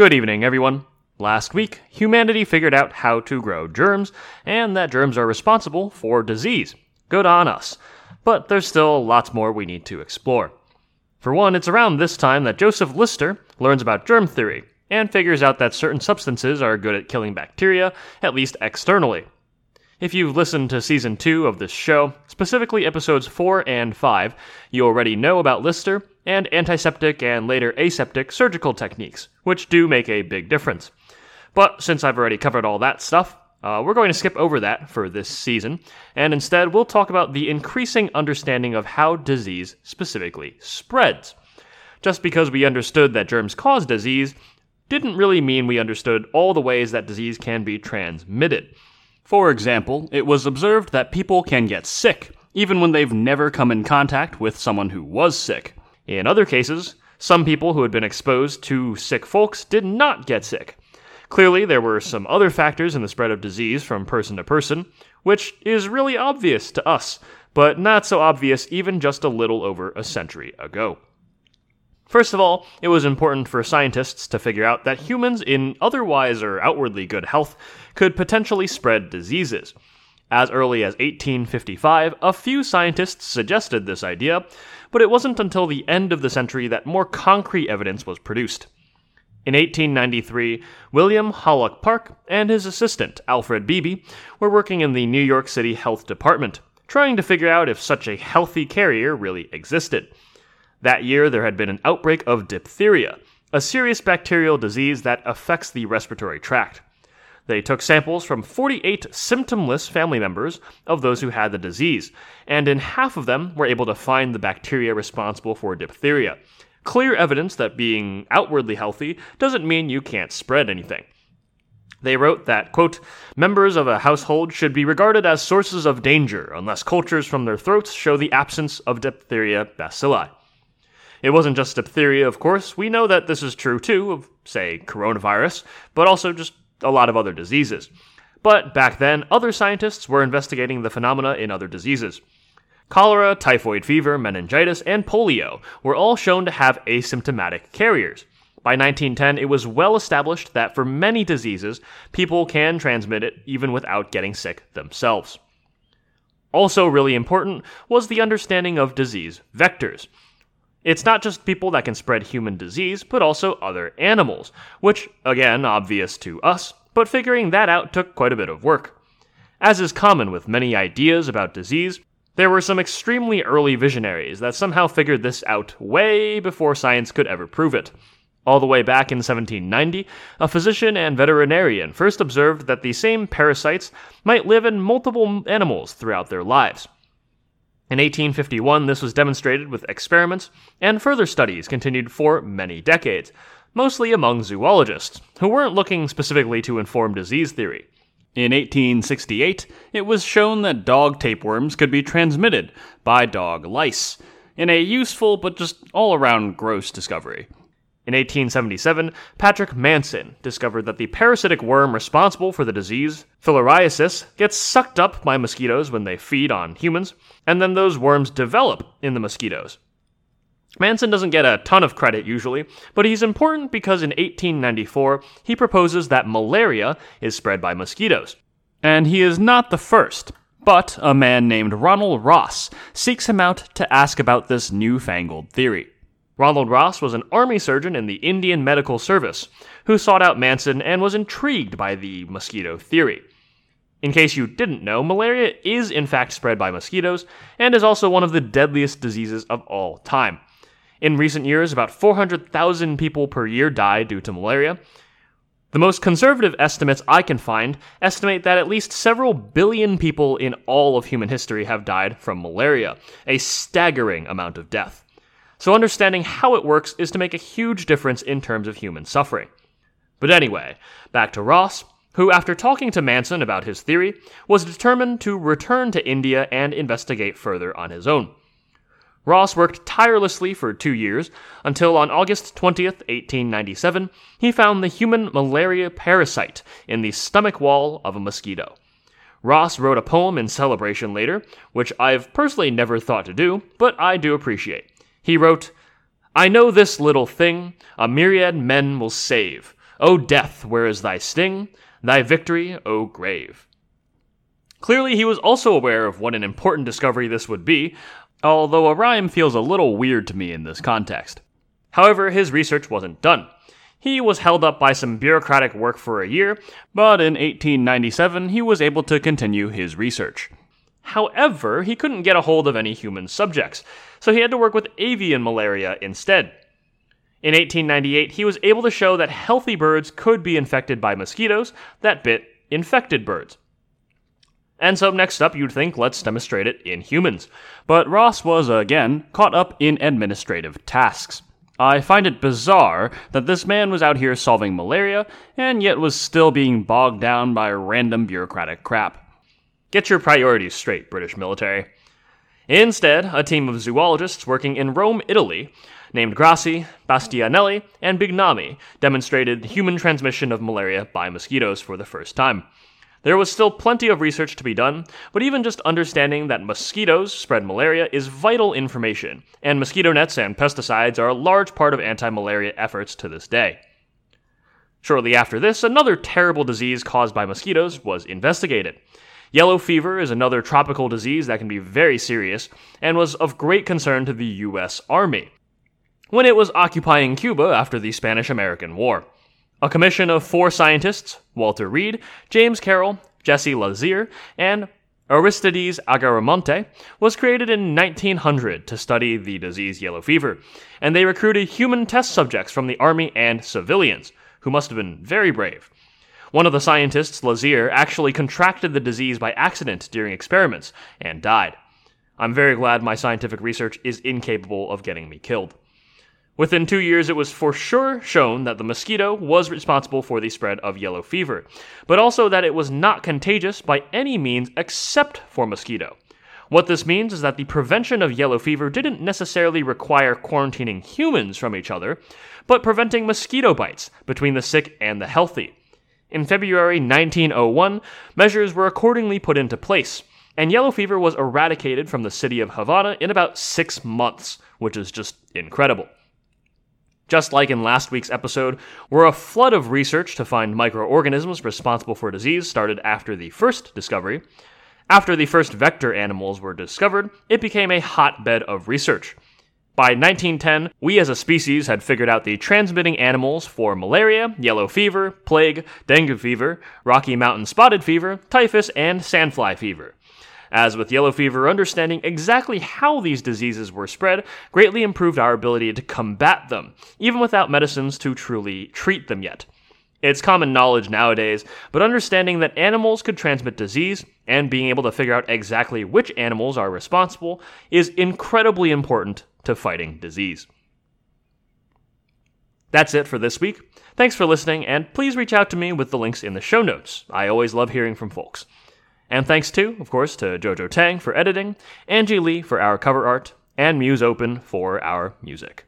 Good evening, everyone. Last week, humanity figured out how to grow germs, and that germs are responsible for disease. Good on us. But there's still lots more we need to explore. For one, it's around this time that Joseph Lister learns about germ theory and figures out that certain substances are good at killing bacteria, at least externally. If you've listened to season 2 of this show, specifically episodes 4 and 5, you already know about Lister and antiseptic and later aseptic surgical techniques, which do make a big difference. But since I've already covered all that stuff, uh, we're going to skip over that for this season, and instead we'll talk about the increasing understanding of how disease specifically spreads. Just because we understood that germs cause disease didn't really mean we understood all the ways that disease can be transmitted. For example, it was observed that people can get sick even when they've never come in contact with someone who was sick. In other cases, some people who had been exposed to sick folks did not get sick. Clearly, there were some other factors in the spread of disease from person to person, which is really obvious to us, but not so obvious even just a little over a century ago. First of all, it was important for scientists to figure out that humans in otherwise or outwardly good health could potentially spread diseases. As early as 1855, a few scientists suggested this idea, but it wasn't until the end of the century that more concrete evidence was produced. In 1893, William Hallock Park and his assistant, Alfred Beebe, were working in the New York City Health Department, trying to figure out if such a healthy carrier really existed. That year, there had been an outbreak of diphtheria, a serious bacterial disease that affects the respiratory tract. They took samples from 48 symptomless family members of those who had the disease, and in half of them were able to find the bacteria responsible for diphtheria. Clear evidence that being outwardly healthy doesn't mean you can't spread anything. They wrote that, quote, members of a household should be regarded as sources of danger unless cultures from their throats show the absence of diphtheria bacilli. It wasn't just diphtheria, of course. We know that this is true too of, say, coronavirus, but also just a lot of other diseases. But back then, other scientists were investigating the phenomena in other diseases. Cholera, typhoid fever, meningitis, and polio were all shown to have asymptomatic carriers. By 1910, it was well established that for many diseases, people can transmit it even without getting sick themselves. Also, really important was the understanding of disease vectors. It's not just people that can spread human disease, but also other animals, which, again, obvious to us, but figuring that out took quite a bit of work. As is common with many ideas about disease, there were some extremely early visionaries that somehow figured this out way before science could ever prove it. All the way back in 1790, a physician and veterinarian first observed that the same parasites might live in multiple animals throughout their lives. In 1851, this was demonstrated with experiments, and further studies continued for many decades, mostly among zoologists, who weren't looking specifically to inform disease theory. In 1868, it was shown that dog tapeworms could be transmitted by dog lice, in a useful but just all around gross discovery. In 1877, Patrick Manson discovered that the parasitic worm responsible for the disease, filariasis, gets sucked up by mosquitoes when they feed on humans, and then those worms develop in the mosquitoes. Manson doesn't get a ton of credit usually, but he's important because in 1894 he proposes that malaria is spread by mosquitoes. And he is not the first, but a man named Ronald Ross seeks him out to ask about this newfangled theory. Ronald Ross was an army surgeon in the Indian Medical Service who sought out Manson and was intrigued by the mosquito theory. In case you didn't know, malaria is in fact spread by mosquitoes and is also one of the deadliest diseases of all time. In recent years, about 400,000 people per year die due to malaria. The most conservative estimates I can find estimate that at least several billion people in all of human history have died from malaria, a staggering amount of death. So understanding how it works is to make a huge difference in terms of human suffering. But anyway, back to Ross, who, after talking to Manson about his theory, was determined to return to India and investigate further on his own. Ross worked tirelessly for two years until on August 20th, 1897, he found the human malaria parasite in the stomach wall of a mosquito. Ross wrote a poem in celebration later, which I've personally never thought to do, but I do appreciate. He wrote, I know this little thing a myriad men will save, O death, where is thy sting? Thy victory, O grave. Clearly, he was also aware of what an important discovery this would be, although a rhyme feels a little weird to me in this context. However, his research wasn't done. He was held up by some bureaucratic work for a year, but in 1897 he was able to continue his research. However, he couldn't get a hold of any human subjects, so he had to work with avian malaria instead. In 1898, he was able to show that healthy birds could be infected by mosquitoes that bit infected birds. And so, next up, you'd think, let's demonstrate it in humans. But Ross was, again, caught up in administrative tasks. I find it bizarre that this man was out here solving malaria, and yet was still being bogged down by random bureaucratic crap. Get your priorities straight, British military. Instead, a team of zoologists working in Rome, Italy, named Grassi, Bastianelli, and Bignami, demonstrated human transmission of malaria by mosquitoes for the first time. There was still plenty of research to be done, but even just understanding that mosquitoes spread malaria is vital information, and mosquito nets and pesticides are a large part of anti malaria efforts to this day. Shortly after this, another terrible disease caused by mosquitoes was investigated. Yellow fever is another tropical disease that can be very serious and was of great concern to the US Army when it was occupying Cuba after the Spanish American War. A commission of four scientists, Walter Reed, James Carroll, Jesse Lazear, and Aristides Agramonte, was created in 1900 to study the disease yellow fever, and they recruited human test subjects from the army and civilians, who must have been very brave. One of the scientists, Lazear, actually contracted the disease by accident during experiments and died. I'm very glad my scientific research is incapable of getting me killed. Within two years, it was for sure shown that the mosquito was responsible for the spread of yellow fever, but also that it was not contagious by any means except for mosquito. What this means is that the prevention of yellow fever didn't necessarily require quarantining humans from each other, but preventing mosquito bites between the sick and the healthy. In February 1901, measures were accordingly put into place, and yellow fever was eradicated from the city of Havana in about six months, which is just incredible. Just like in last week's episode, where a flood of research to find microorganisms responsible for disease started after the first discovery, after the first vector animals were discovered, it became a hotbed of research. By 1910, we as a species had figured out the transmitting animals for malaria, yellow fever, plague, dengue fever, Rocky Mountain spotted fever, typhus, and sandfly fever. As with yellow fever, understanding exactly how these diseases were spread greatly improved our ability to combat them, even without medicines to truly treat them yet. It's common knowledge nowadays, but understanding that animals could transmit disease and being able to figure out exactly which animals are responsible is incredibly important to fighting disease. That's it for this week. Thanks for listening, and please reach out to me with the links in the show notes. I always love hearing from folks. And thanks too, of course, to Jojo Tang for editing, Angie Lee for our cover art, and Musopen for our music.